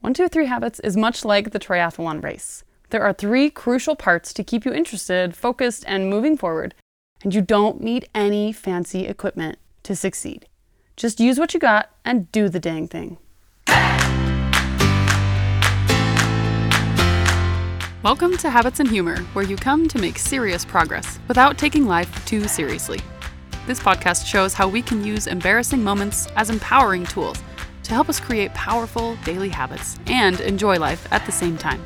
One, two, three habits is much like the triathlon race. There are three crucial parts to keep you interested, focused, and moving forward, and you don't need any fancy equipment to succeed. Just use what you got and do the dang thing. Welcome to Habits and Humor, where you come to make serious progress without taking life too seriously. This podcast shows how we can use embarrassing moments as empowering tools to help us create powerful daily habits and enjoy life at the same time.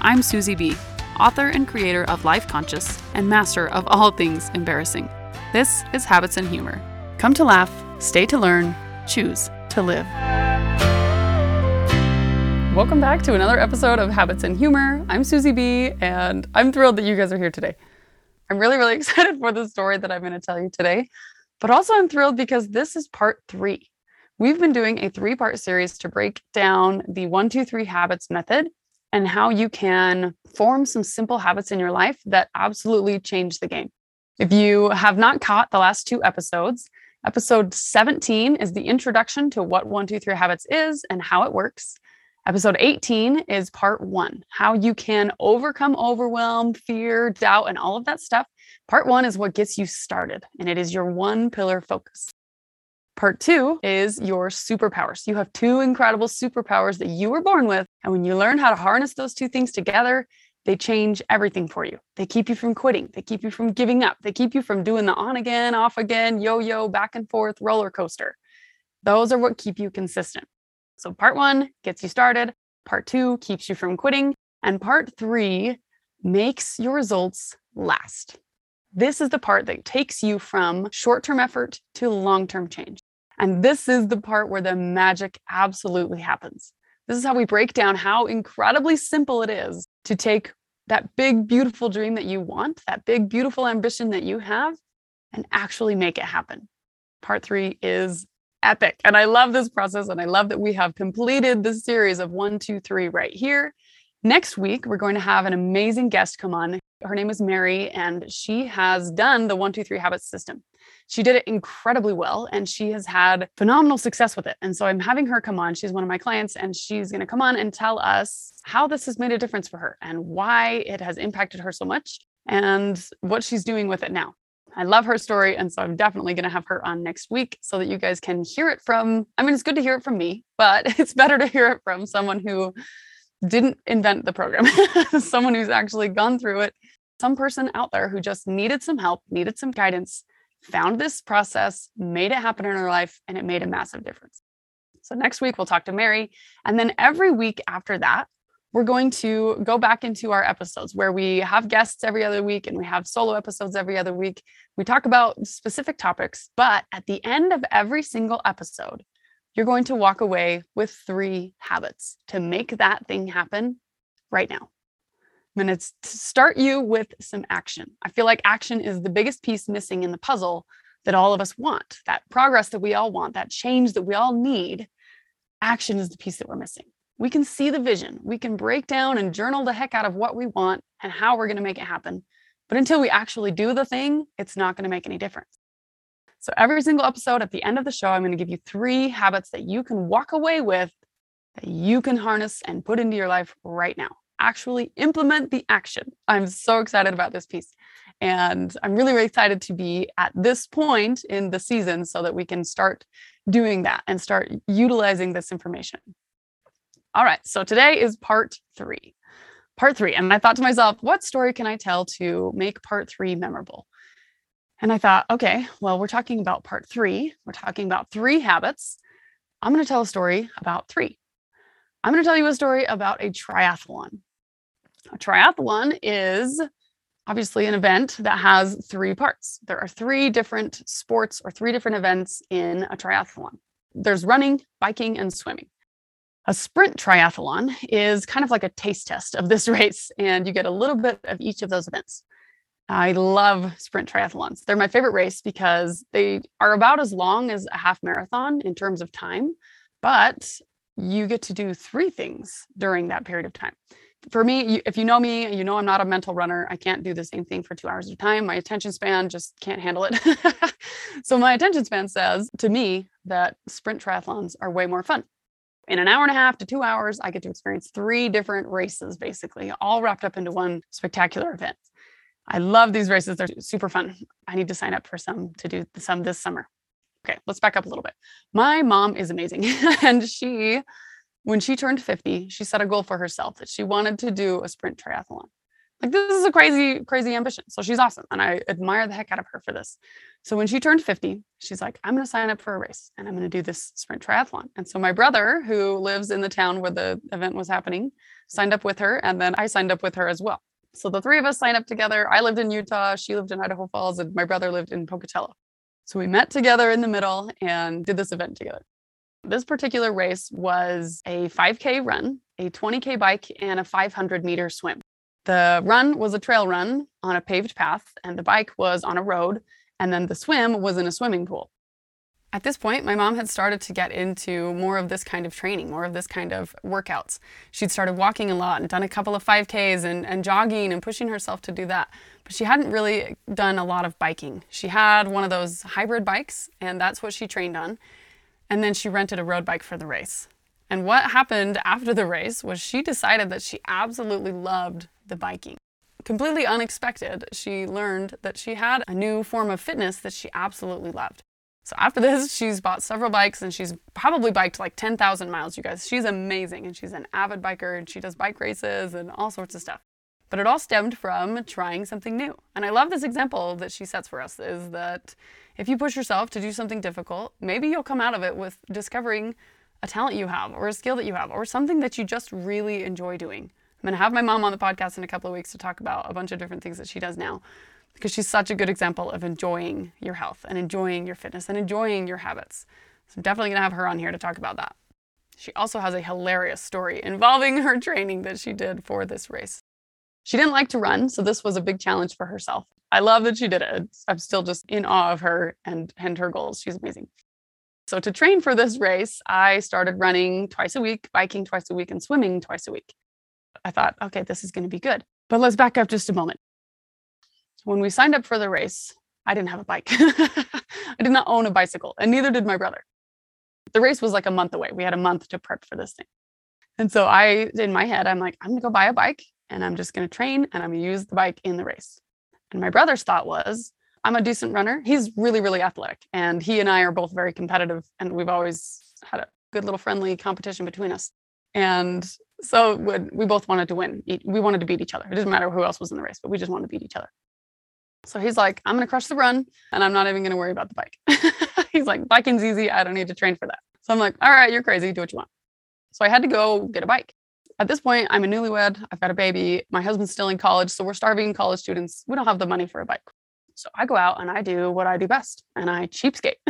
I'm Susie B., author and creator of Life Conscious and master of all things embarrassing. This is Habits and Humor. Come to laugh, stay to learn, choose to live. Welcome back to another episode of Habits and Humor. I'm Susie B, and I'm thrilled that you guys are here today. I'm really, really excited for the story that I'm going to tell you today, but also I'm thrilled because this is part three. We've been doing a three part series to break down the one, two, three habits method and how you can form some simple habits in your life that absolutely change the game. If you have not caught the last two episodes, episode 17 is the introduction to what one, two, three habits is and how it works. Episode 18 is part one how you can overcome overwhelm, fear, doubt, and all of that stuff. Part one is what gets you started, and it is your one pillar focus. Part two is your superpowers. You have two incredible superpowers that you were born with. And when you learn how to harness those two things together, they change everything for you. They keep you from quitting. They keep you from giving up. They keep you from doing the on again, off again, yo yo, back and forth roller coaster. Those are what keep you consistent. So, part one gets you started. Part two keeps you from quitting. And part three makes your results last. This is the part that takes you from short term effort to long term change. And this is the part where the magic absolutely happens. This is how we break down how incredibly simple it is to take that big, beautiful dream that you want, that big, beautiful ambition that you have, and actually make it happen. Part three is epic. And I love this process. And I love that we have completed the series of one, two, three right here. Next week, we're going to have an amazing guest come on. Her name is Mary, and she has done the one, two, three habits system. She did it incredibly well, and she has had phenomenal success with it. And so I'm having her come on. She's one of my clients, and she's going to come on and tell us how this has made a difference for her and why it has impacted her so much and what she's doing with it now. I love her story. And so I'm definitely going to have her on next week so that you guys can hear it from. I mean, it's good to hear it from me, but it's better to hear it from someone who didn't invent the program, someone who's actually gone through it, some person out there who just needed some help, needed some guidance, found this process, made it happen in her life, and it made a massive difference. So next week, we'll talk to Mary. And then every week after that, we're going to go back into our episodes where we have guests every other week and we have solo episodes every other week. We talk about specific topics, but at the end of every single episode, you're going to walk away with three habits to make that thing happen right now. I'm going to start you with some action. I feel like action is the biggest piece missing in the puzzle that all of us want, that progress that we all want, that change that we all need. Action is the piece that we're missing. We can see the vision, we can break down and journal the heck out of what we want and how we're going to make it happen. But until we actually do the thing, it's not going to make any difference. So every single episode at the end of the show, I'm going to give you three habits that you can walk away with that you can harness and put into your life right now. Actually implement the action. I'm so excited about this piece. And I'm really, really excited to be at this point in the season so that we can start doing that and start utilizing this information. All right. So today is part three. Part three. And I thought to myself, what story can I tell to make part three memorable? And I thought, okay, well, we're talking about part three. We're talking about three habits. I'm going to tell a story about three. I'm going to tell you a story about a triathlon. A triathlon is obviously an event that has three parts. There are three different sports or three different events in a triathlon there's running, biking, and swimming. A sprint triathlon is kind of like a taste test of this race, and you get a little bit of each of those events. I love sprint triathlons. They're my favorite race because they are about as long as a half marathon in terms of time, but you get to do three things during that period of time. For me, if you know me, you know I'm not a mental runner. I can't do the same thing for two hours at a time. My attention span just can't handle it. so, my attention span says to me that sprint triathlons are way more fun. In an hour and a half to two hours, I get to experience three different races, basically, all wrapped up into one spectacular event. I love these races. They're super fun. I need to sign up for some to do some this summer. Okay, let's back up a little bit. My mom is amazing. and she, when she turned 50, she set a goal for herself that she wanted to do a sprint triathlon. Like, this is a crazy, crazy ambition. So she's awesome. And I admire the heck out of her for this. So when she turned 50, she's like, I'm going to sign up for a race and I'm going to do this sprint triathlon. And so my brother, who lives in the town where the event was happening, signed up with her. And then I signed up with her as well. So the three of us signed up together. I lived in Utah, she lived in Idaho Falls, and my brother lived in Pocatello. So we met together in the middle and did this event together. This particular race was a 5K run, a 20K bike, and a 500 meter swim. The run was a trail run on a paved path, and the bike was on a road, and then the swim was in a swimming pool. At this point, my mom had started to get into more of this kind of training, more of this kind of workouts. She'd started walking a lot and done a couple of 5Ks and, and jogging and pushing herself to do that. But she hadn't really done a lot of biking. She had one of those hybrid bikes, and that's what she trained on. And then she rented a road bike for the race. And what happened after the race was she decided that she absolutely loved the biking. Completely unexpected, she learned that she had a new form of fitness that she absolutely loved. So after this, she's bought several bikes and she's probably biked like 10,000 miles, you guys. She's amazing and she's an avid biker and she does bike races and all sorts of stuff. But it all stemmed from trying something new. And I love this example that she sets for us is that if you push yourself to do something difficult, maybe you'll come out of it with discovering a talent you have or a skill that you have or something that you just really enjoy doing. I'm going to have my mom on the podcast in a couple of weeks to talk about a bunch of different things that she does now because she's such a good example of enjoying your health and enjoying your fitness and enjoying your habits. So I'm definitely going to have her on here to talk about that. She also has a hilarious story involving her training that she did for this race. She didn't like to run, so this was a big challenge for herself. I love that she did it. I'm still just in awe of her and, and her goals. She's amazing. So, to train for this race, I started running twice a week, biking twice a week, and swimming twice a week. I thought, okay, this is going to be good. But let's back up just a moment when we signed up for the race, I didn't have a bike. I did not own a bicycle, and neither did my brother. The race was like a month away. We had a month to prep for this thing. And so I, in my head, I'm like, I'm gonna go buy a bike and I'm just gonna train and I'm gonna use the bike in the race. And my brother's thought was, I'm a decent runner. He's really, really athletic. And he and I are both very competitive. And we've always had a good little friendly competition between us. And so we both wanted to win. We wanted to beat each other. It didn't matter who else was in the race, but we just wanted to beat each other. So he's like, I'm going to crush the run and I'm not even going to worry about the bike. he's like, biking's easy. I don't need to train for that. So I'm like, all right, you're crazy. Do what you want. So I had to go get a bike. At this point, I'm a newlywed. I've got a baby. My husband's still in college. So we're starving college students. We don't have the money for a bike. So I go out and I do what I do best and I cheapskate.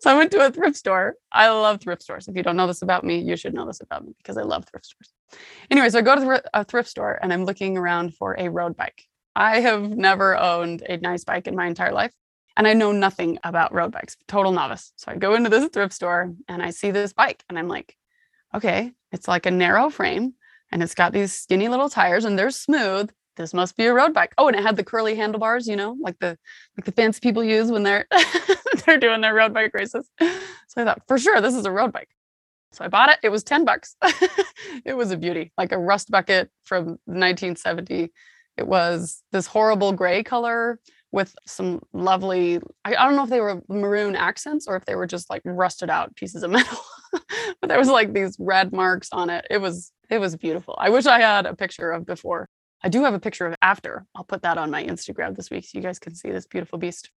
so I went to a thrift store. I love thrift stores. If you don't know this about me, you should know this about me because I love thrift stores. Anyway, so I go to a thrift store and I'm looking around for a road bike. I have never owned a nice bike in my entire life. And I know nothing about road bikes, total novice. So I go into this thrift store and I see this bike and I'm like, okay, it's like a narrow frame and it's got these skinny little tires and they're smooth. This must be a road bike. Oh, and it had the curly handlebars, you know, like the like the fancy people use when they're they're doing their road bike races. So I thought, for sure, this is a road bike. So I bought it. It was 10 bucks. it was a beauty, like a rust bucket from 1970 it was this horrible gray color with some lovely, I, I, don't know if they were maroon accents or if they were just like rusted out pieces of metal. but there was like these red marks on it. It was it was beautiful. I wish I had a picture of before. I do have a picture of after. I'll put that on my Instagram this week so you guys can see this beautiful beast.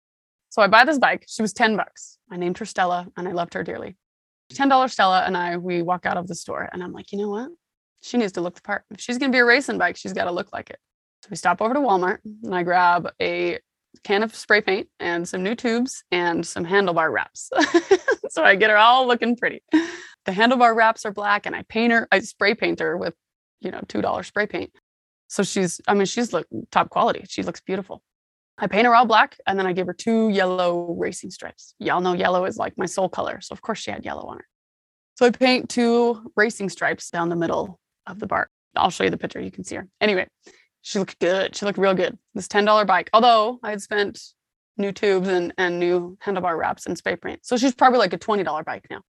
So I buy this bike. She was 10 bucks. I named her Stella and I loved her dearly. $10 Stella and I, we walk out of the store and I'm like, you know what? She needs to look the part. If she's going to be a racing bike, she's got to look like it. So we stop over to Walmart and I grab a can of spray paint and some new tubes and some handlebar wraps. so I get her all looking pretty. The handlebar wraps are black and I paint her, I spray paint her with, you know, $2 spray paint. So she's, I mean, she's look top quality. She looks beautiful. I paint her all black and then I give her two yellow racing stripes. Y'all know yellow is like my soul color. So of course she had yellow on her. So I paint two racing stripes down the middle of the bar. I'll show you the picture. You can see her. Anyway, she looked good. She looked real good. This $10 bike, although I had spent new tubes and, and new handlebar wraps and spray paint. So she's probably like a $20 bike now.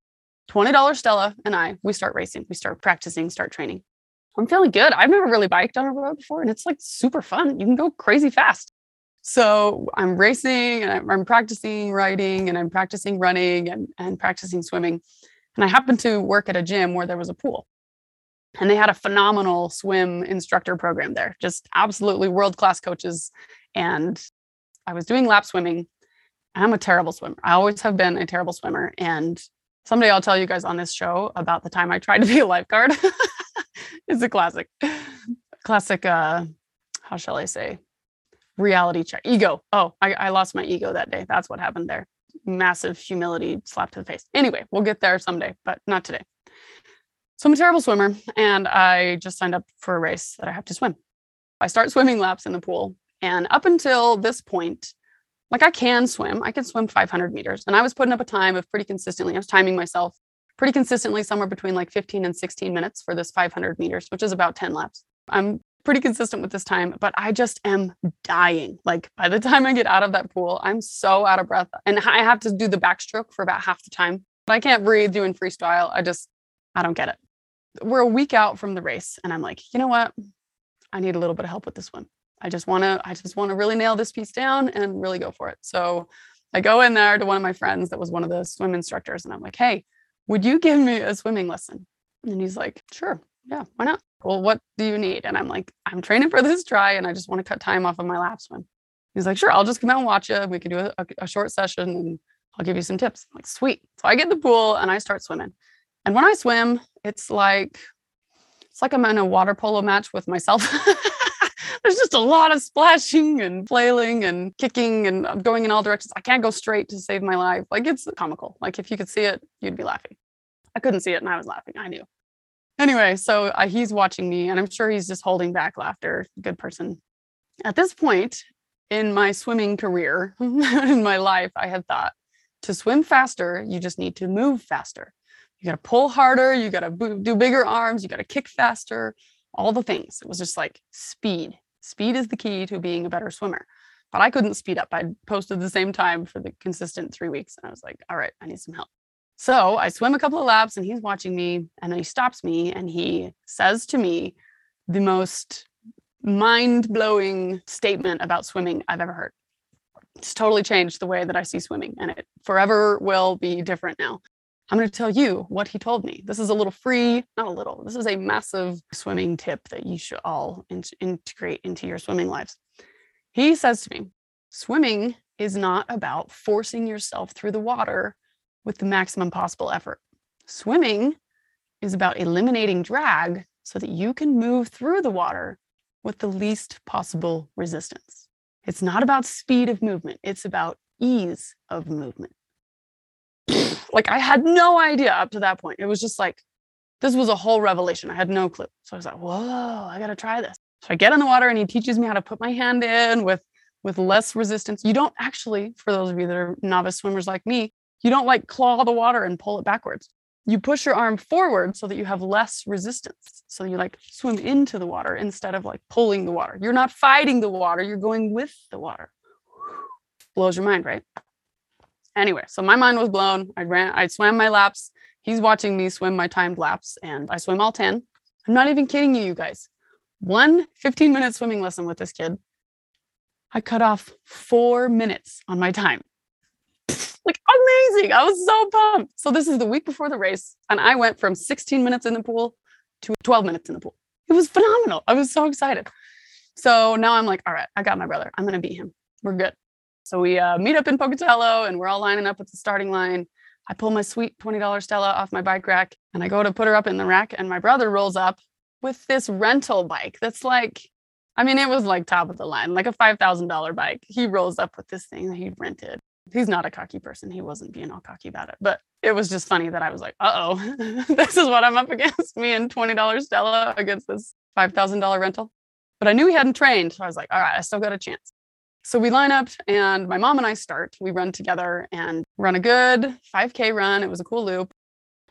$20 Stella and I, we start racing, we start practicing, start training. I'm feeling good. I've never really biked on a road before and it's like super fun. You can go crazy fast. So I'm racing and I'm, practicing riding and I'm practicing running and, and practicing swimming. And I happened to work at a gym where there was a pool. And they had a phenomenal swim instructor program there, just absolutely world class coaches. And I was doing lap swimming. I'm a terrible swimmer. I always have been a terrible swimmer. And someday I'll tell you guys on this show about the time I tried to be a lifeguard. it's a classic, classic, uh, how shall I say, reality check. Ego. Oh, I, I lost my ego that day. That's what happened there. Massive humility slap to the face. Anyway, we'll get there someday, but not today. So I'm a terrible swimmer and I just signed up for a race that I have to swim. I start swimming laps in the pool. And up until this point, like I can swim, I can swim 500 meters. And I was putting up a time of pretty consistently, I was timing myself pretty consistently somewhere between like 15 and 16 minutes for this 500 meters, which is about 10 laps. I'm pretty consistent with this time, but I just am dying. Like by the time I get out of that pool, I'm so out of breath. And I have to do the backstroke for about half the time. But I can't breathe doing freestyle. I just, I don't get it. We're a week out from the race, and I'm like, you know what? I need a little bit of help with this one. I just want to, I just want to really nail this piece down and really go for it. So I go in there to one of my friends that was one of the swim instructors, and I'm like, hey, would you give me a swimming lesson? And he's like, sure. Yeah, why not? Well, what do you need? And I'm like, I'm training for this tri and I just want to cut time off of my lap swim. He's like, sure, I'll just come out and watch you. We can do a, a short session and I'll give you some tips. I'm like, sweet. So I get the pool and I start swimming. And when I swim, it's like it's like I'm in a water polo match with myself. There's just a lot of splashing and flailing and kicking and going in all directions. I can't go straight to save my life. Like it's comical. Like if you could see it, you'd be laughing. I couldn't see it and I was laughing. I knew. Anyway, so uh, he's watching me and I'm sure he's just holding back laughter. Good person. At this point in my swimming career, in my life, I had thought to swim faster, you just need to move faster. You got to pull harder, you got to do bigger arms, you got to kick faster, all the things. It was just like speed. Speed is the key to being a better swimmer. But I couldn't speed up. I posted the same time for the consistent three weeks. And I was like, all right, I need some help. So I swim a couple of laps and he's watching me and then he stops me and he says to me the most mind blowing statement about swimming I've ever heard. It's totally changed the way that I see swimming and it forever will be different now. I'm going to tell you what he told me. This is a little free, not a little, this is a massive swimming tip that you should all in- integrate into your swimming lives. He says to me, swimming is not about forcing yourself through the water with the maximum possible effort. Swimming is about eliminating drag so that you can move through the water with the least possible resistance. It's not about speed of movement, it's about ease of movement. Like I had no idea up to that point. It was just like, this was a whole revelation. I had no clue. So I was like, whoa, I got to try this. So I get in the water and he teaches me how to put my hand in with with less resistance. You don't actually, for those of you that are novice swimmers like me, you don't like claw the water and pull it backwards. You push your arm forward so that you have less resistance. So you like swim into the water instead of like pulling the water. You're not fighting the water, you're going with the water. Blows your mind, right? Anyway, so my mind was blown. I ran, I swam my laps. He's watching me swim my timed laps, and I swim all 10. I'm not even kidding you, you guys. One 15 minute swimming lesson with this kid. I cut off four minutes on my time like amazing. I was so pumped. So this is the week before the race, and I went from 16 minutes in the pool to 12 minutes in the pool. It was phenomenal. I was so excited. So now I'm like, all right, I got my brother. I'm gonna beat him. We're good. So we uh, meet up in Pocatello, and we're all lining up at the starting line. I pull my sweet $20 Stella off my bike rack, and I go to put her up in the rack, and my brother rolls up with this rental bike that's like I mean, it was like top of the line, like a $5,000 bike. He rolls up with this thing that he rented he's not a cocky person. He wasn't being all cocky about it. But it was just funny that I was like, uh oh, this is what I'm up against. Me and $20 Stella against this $5,000 rental. But I knew he hadn't trained. So I was like, all right, I still got a chance. So we line up and my mom and I start. We run together and run a good 5K run. It was a cool loop.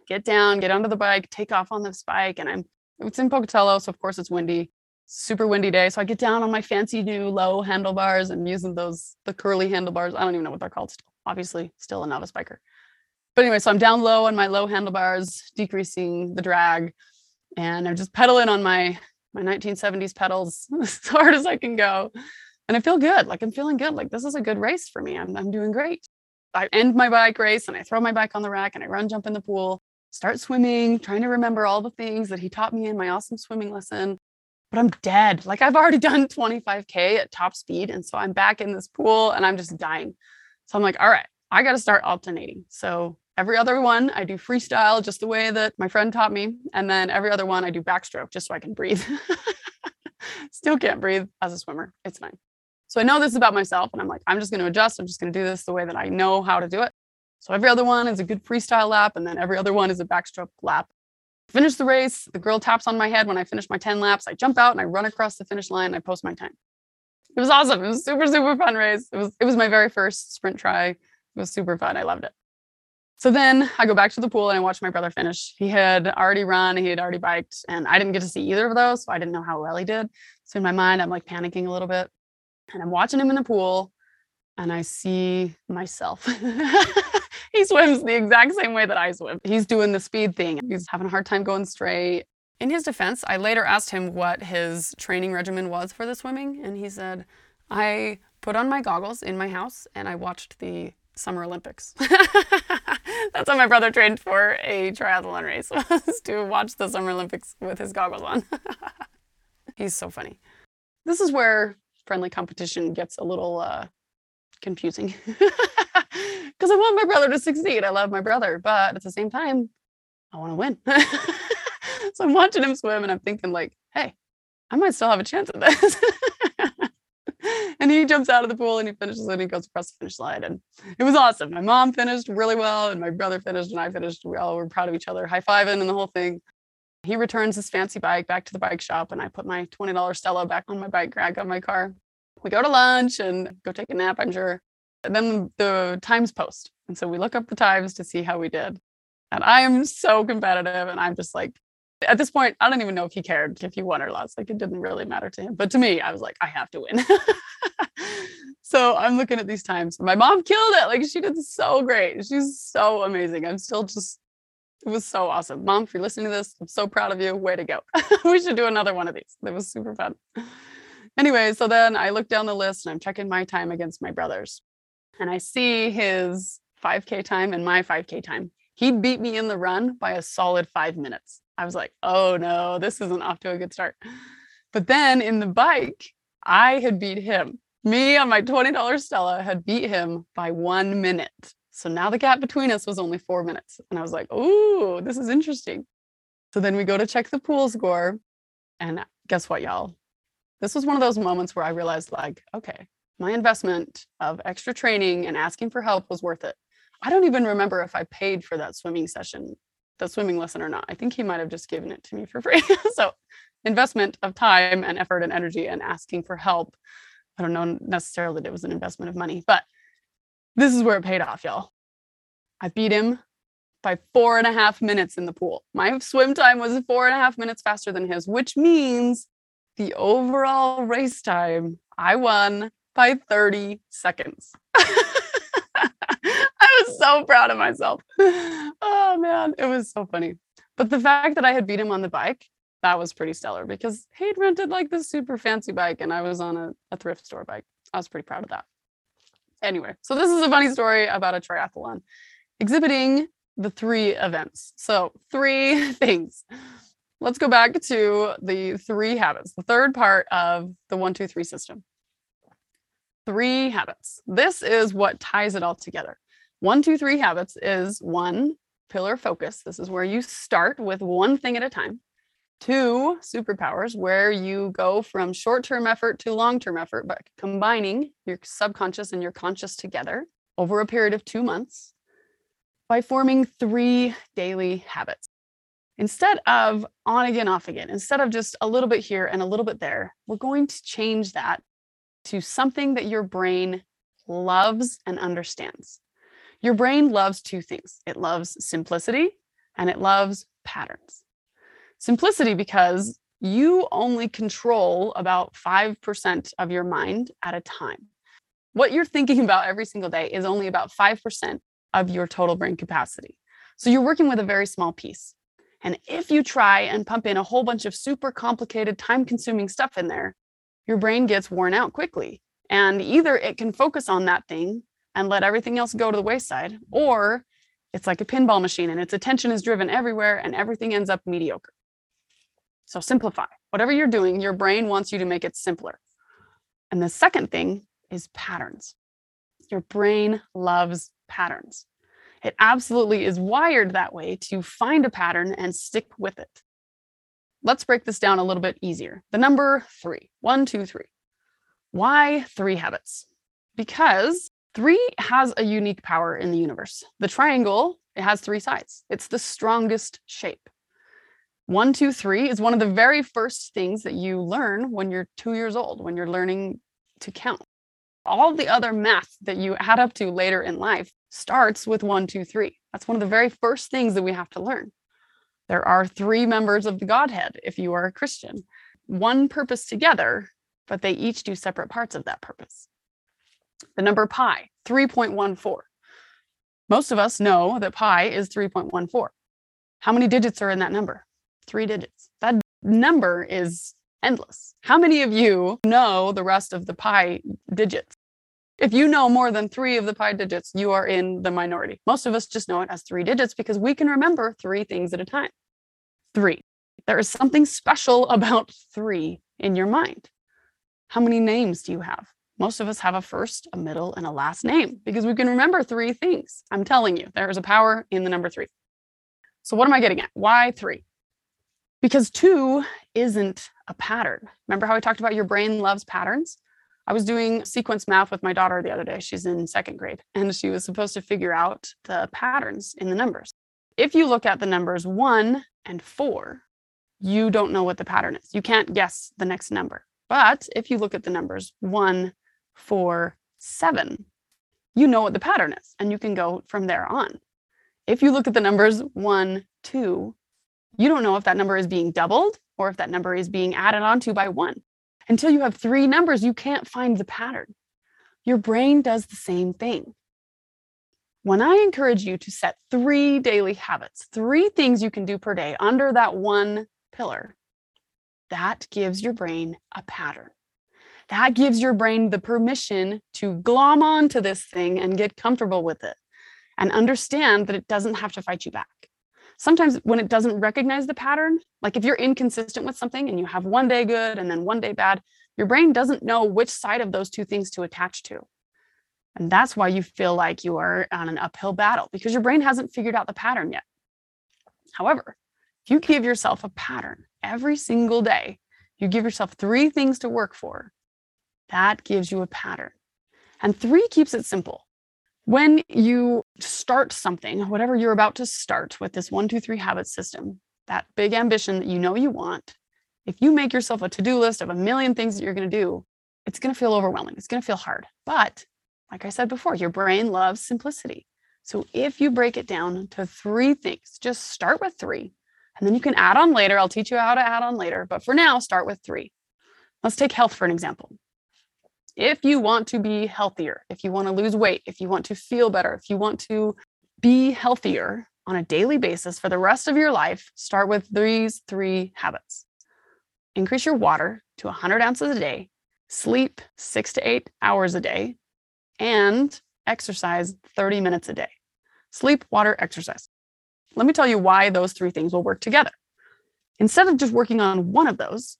Get down, get onto the bike, take off on this bike. And I'm, it's in Pocatello. So of course it's windy super windy day. So I get down on my fancy new low handlebars and using those the curly handlebars. I don't even know what they're called still. Obviously, still a novice biker. But anyway, so I'm down low on my low handlebars, decreasing the drag, and I'm just pedaling on my my 1970s pedals as hard as I can go. And I feel good. Like I'm feeling good. Like this is a good race for me. I'm I'm doing great. I end my bike race and I throw my bike on the rack and I run jump in the pool, start swimming, trying to remember all the things that he taught me in my awesome swimming lesson. But I'm dead. Like I've already done 25K at top speed. And so I'm back in this pool and I'm just dying. So I'm like, all right, I got to start alternating. So every other one, I do freestyle just the way that my friend taught me. And then every other one, I do backstroke just so I can breathe. Still can't breathe as a swimmer. It's fine. So I know this about myself, and I'm like, I'm just going to adjust. I'm just going to do this the way that I know how to do it. So every other one is a good freestyle lap, and then every other one is a backstroke lap. Finish the race. The girl taps on my head when I finish my 10 laps. I jump out and I run across the finish line and I post my time. It was awesome. It was super, super fun race. It was it was my very first sprint tri. It was super fun. I loved it. So then I go back to the pool and I watch my brother finish. He had already run, he had already biked, and I didn't get to see either of those. So I didn't know how well he did. So in my mind, I'm like panicking a little bit and I'm watching him in the pool and I see myself. he swims the exact same way that I swim. He's doing the speed thing. He's having a hard time going straight. In his defense, I later asked him what his training regimen was for the swimming, and he said, I put on my goggles in my house and I watched the Summer Olympics. That's how my brother trained for a triathlon race, was to watch the Summer Olympics with his goggles on. He's so funny. This is where friendly competition gets a little uh, confusing because I want my brother to succeed. I love my brother, but at the same time, I want to win. so I'm watching him swim and I'm thinking, like, hey, I might still have a chance at this. and he jumps out of the pool and he finishes and he goes across the finish line. And it was awesome. My mom finished really well, and my brother finished, and I finished. We all were proud of each other, high fiving and the whole thing. He returns his fancy bike back to the bike shop, and I put my $20 Stella back on my bike rack on my car. We go to lunch and go take a nap, I'm sure. And then the times post. And so we look up the times to see how we did. And I am so competitive. And I'm just like, at this point, I don't even know if he cared if he won or lost. Like it didn't really matter to him. But to me, I was like, I have to win. so I'm looking at these times. My mom killed it. Like she did so great. She's so amazing. I'm still just it was so awesome. Mom, if you're listening to this, I'm so proud of you. Way to go. we should do another one of these. It was super fun. Anyway, so then I look down the list and I'm checking my time against my brother's. And I see his 5K time and my 5K time. He beat me in the run by a solid five minutes. I was like, oh no, this isn't off to a good start. But then in the bike, I had beat him. Me on my $20 Stella had beat him by one minute. So now the gap between us was only four minutes. And I was like, ooh, this is interesting. So then we go to check the pool score. And guess what, y'all? This was one of those moments where I realized, like, okay, my investment of extra training and asking for help was worth it. I don't even remember if I paid for that swimming session, that swimming lesson or not. I think he might have just given it to me for free. so, investment of time and effort and energy and asking for help. I don't know necessarily that it was an investment of money, but this is where it paid off, y'all. I beat him by four and a half minutes in the pool. My swim time was four and a half minutes faster than his, which means the overall race time, I won by 30 seconds. I was so proud of myself. Oh man, it was so funny. But the fact that I had beat him on the bike, that was pretty stellar because he'd rented like this super fancy bike and I was on a, a thrift store bike. I was pretty proud of that. Anyway, so this is a funny story about a triathlon exhibiting the three events. So, three things. Let's go back to the three habits, the third part of the one, two, three system. Three habits. This is what ties it all together. One, two, three habits is one, pillar focus. This is where you start with one thing at a time. Two, superpowers, where you go from short term effort to long term effort, but combining your subconscious and your conscious together over a period of two months by forming three daily habits. Instead of on again, off again, instead of just a little bit here and a little bit there, we're going to change that to something that your brain loves and understands. Your brain loves two things it loves simplicity and it loves patterns. Simplicity because you only control about 5% of your mind at a time. What you're thinking about every single day is only about 5% of your total brain capacity. So you're working with a very small piece. And if you try and pump in a whole bunch of super complicated, time consuming stuff in there, your brain gets worn out quickly. And either it can focus on that thing and let everything else go to the wayside, or it's like a pinball machine and its attention is driven everywhere and everything ends up mediocre. So simplify. Whatever you're doing, your brain wants you to make it simpler. And the second thing is patterns. Your brain loves patterns. It absolutely is wired that way to find a pattern and stick with it. Let's break this down a little bit easier. The number three, one, two, three. Why three habits? Because three has a unique power in the universe. The triangle, it has three sides. It's the strongest shape. One, two, three is one of the very first things that you learn when you're two years old, when you're learning to count. All the other math that you add up to later in life starts with one, two, three. That's one of the very first things that we have to learn. There are three members of the Godhead if you are a Christian, one purpose together, but they each do separate parts of that purpose. The number pi, 3.14. Most of us know that pi is 3.14. How many digits are in that number? Three digits. That number is endless. How many of you know the rest of the pi digits? If you know more than three of the pi digits, you are in the minority. Most of us just know it as three digits because we can remember three things at a time. Three. There is something special about three in your mind. How many names do you have? Most of us have a first, a middle, and a last name because we can remember three things. I'm telling you, there is a power in the number three. So, what am I getting at? Why three? Because two isn't a pattern. Remember how I talked about your brain loves patterns? I was doing sequence math with my daughter the other day. She's in second grade, and she was supposed to figure out the patterns in the numbers. If you look at the numbers one and four, you don't know what the pattern is. You can't guess the next number. But if you look at the numbers one, four, seven, you know what the pattern is, and you can go from there on. If you look at the numbers one, two, you don't know if that number is being doubled or if that number is being added onto by one. Until you have three numbers, you can't find the pattern. Your brain does the same thing. When I encourage you to set three daily habits, three things you can do per day under that one pillar, that gives your brain a pattern. That gives your brain the permission to glom onto this thing and get comfortable with it and understand that it doesn't have to fight you back sometimes when it doesn't recognize the pattern, like if you're inconsistent with something and you have one day good and then one day bad, your brain doesn't know which side of those two things to attach to. And that's why you feel like you are on an uphill battle because your brain hasn't figured out the pattern yet. However, if you give yourself a pattern every single day, you give yourself three things to work for, that gives you a pattern. And three keeps it simple when you start something, whatever you're about to start with this one, two, three habit system, that big ambition that you know you want, if you make yourself a to do list of a million things that you're going to do, it's going to feel overwhelming. It's going to feel hard. But like I said before, your brain loves simplicity. So if you break it down to three things, just start with three, and then you can add on later. I'll teach you how to add on later. But for now, start with three. Let's take health for an example if you want to be healthier, if you want to lose weight, if you want to feel better, if you want to be healthier on a daily basis for the rest of your life, start with these three habits. Increase your water to 100 ounces a day, sleep six to eight hours a day, and exercise 30 minutes a day. Sleep, water, exercise. Let me tell you why those three things will work together. Instead of just working on one of those,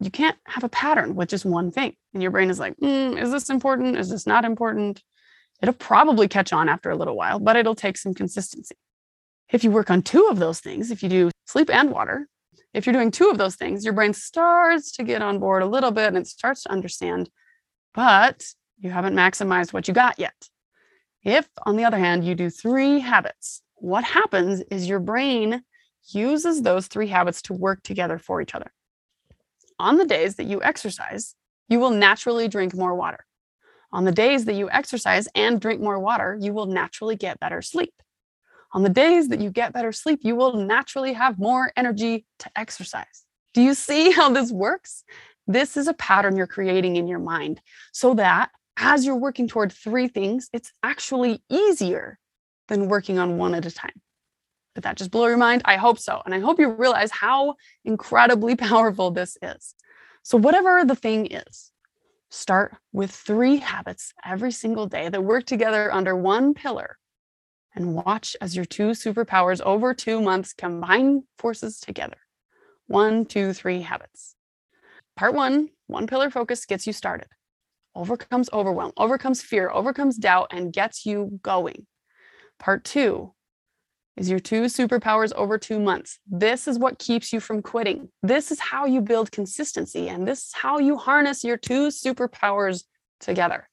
you can't have a pattern with just one thing. And your brain is like, mm, is this important? Is this not important? It'll probably catch on after a little while, but it'll take some consistency. If you work on two of those things, if you do sleep and water, if you're doing two of those things, your brain starts to get on board a little bit and it starts to understand, but you haven't maximized what you got yet. If, on the other hand, you do three habits, what happens is your brain uses those three habits to work together for each other on the days that you exercise, you will naturally drink more water. On the days that you exercise and drink more water, you will naturally get better sleep. On the days that you get better sleep, you will naturally have more energy to exercise. Do you see how this works? This is a pattern you're creating in your mind so that as you're working toward three things, it's actually easier than working on one at a time. Did that just blow your mind? I hope so. And I hope you realize how incredibly powerful this is. So, whatever the thing is, start with three habits every single day that work together under one pillar and watch as your two superpowers over two months combine forces together. One, two, three habits. Part one, one pillar focus gets you started, overcomes overwhelm, overcomes fear, overcomes doubt, and gets you going. Part two is your two superpowers over two months. This is what keeps you from quitting. This is how you build consistency, and this is how you harness your two superpowers together.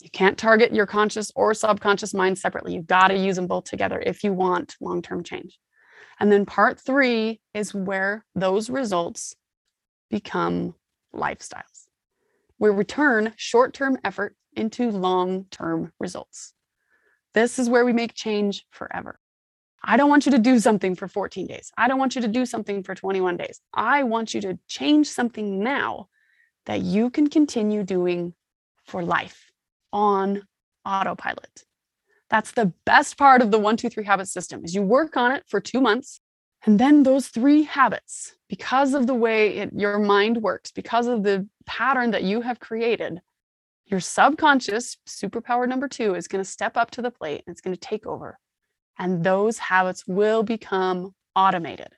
You can't target your conscious or subconscious mind separately. You've got to use them both together if you want long term change. And then part three is where those results become lifestyles. We return short term effort into long term results. This is where we make change forever. I don't want you to do something for 14 days. I don't want you to do something for 21 days. I want you to change something now that you can continue doing for life on autopilot. That's the best part of the one, two, three habit system is you work on it for two months. And then those three habits, because of the way it, your mind works, because of the pattern that you have created, your subconscious superpower number two is going to step up to the plate and it's going to take over. And those habits will become automated.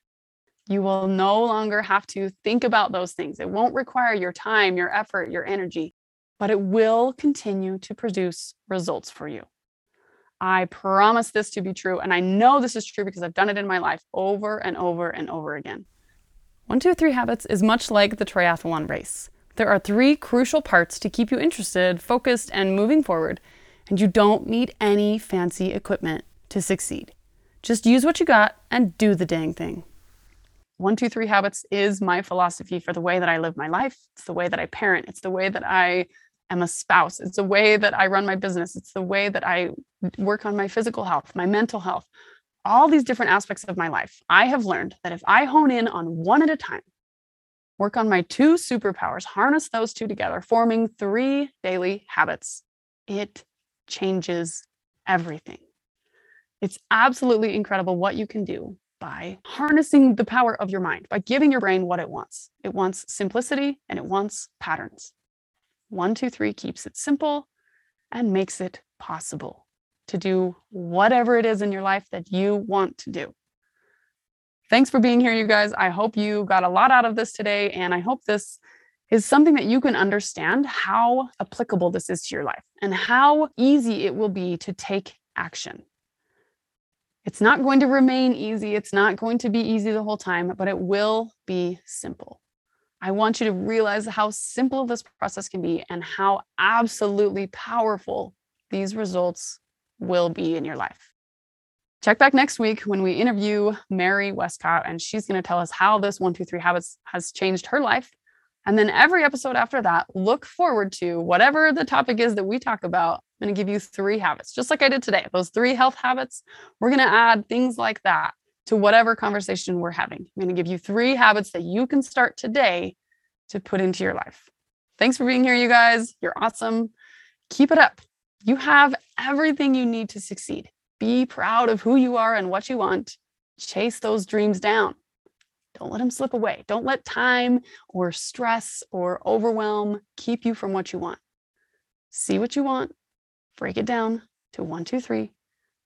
You will no longer have to think about those things. It won't require your time, your effort, your energy but it will continue to produce results for you. I promise this to be true. And I know this is true because I've done it in my life over and over and over again. One, two, three habits is much like the triathlon race. There are three crucial parts to keep you interested, focused, and moving forward. And you don't need any fancy equipment to succeed. Just use what you got and do the dang thing. One, two, three habits is my philosophy for the way that I live my life. It's the way that I parent. It's the way that I am a spouse. It's the way that I run my business. It's the way that I work on my physical health, my mental health, all these different aspects of my life. I have learned that if I hone in on one at a time, work on my two superpowers, harness those two together, forming three daily habits, it changes everything. It's absolutely incredible what you can do by harnessing the power of your mind, by giving your brain what it wants. It wants simplicity and it wants patterns. One, two, three keeps it simple and makes it possible to do whatever it is in your life that you want to do. Thanks for being here, you guys. I hope you got a lot out of this today, and I hope this is something that you can understand how applicable this is to your life and how easy it will be to take action. It's not going to remain easy. It's not going to be easy the whole time, but it will be simple. I want you to realize how simple this process can be and how absolutely powerful these results will be in your life. Check back next week when we interview Mary Westcott, and she's going to tell us how this one, two, three habits has changed her life. And then every episode after that, look forward to whatever the topic is that we talk about. I'm going to give you three habits, just like I did today. Those three health habits, we're going to add things like that to whatever conversation we're having. I'm going to give you three habits that you can start today to put into your life. Thanks for being here, you guys. You're awesome. Keep it up. You have everything you need to succeed. Be proud of who you are and what you want. Chase those dreams down. Don't let them slip away. Don't let time or stress or overwhelm keep you from what you want. See what you want, break it down to one, two, three,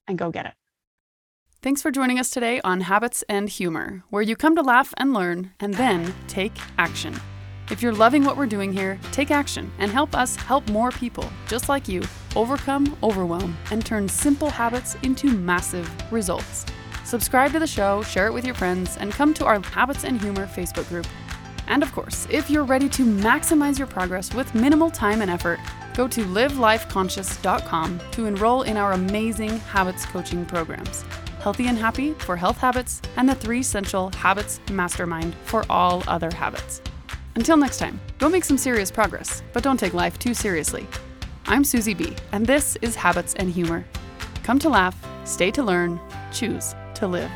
and go get it. Thanks for joining us today on Habits and Humor, where you come to laugh and learn and then take action. If you're loving what we're doing here, take action and help us help more people just like you overcome overwhelm and turn simple habits into massive results. Subscribe to the show, share it with your friends, and come to our Habits and Humor Facebook group. And of course, if you're ready to maximize your progress with minimal time and effort, go to livelifeconscious.com to enroll in our amazing habits coaching programs. Healthy and Happy for health habits, and the three essential habits mastermind for all other habits. Until next time, go make some serious progress, but don't take life too seriously. I'm Susie B, and this is Habits and Humor. Come to laugh, stay to learn, choose to live.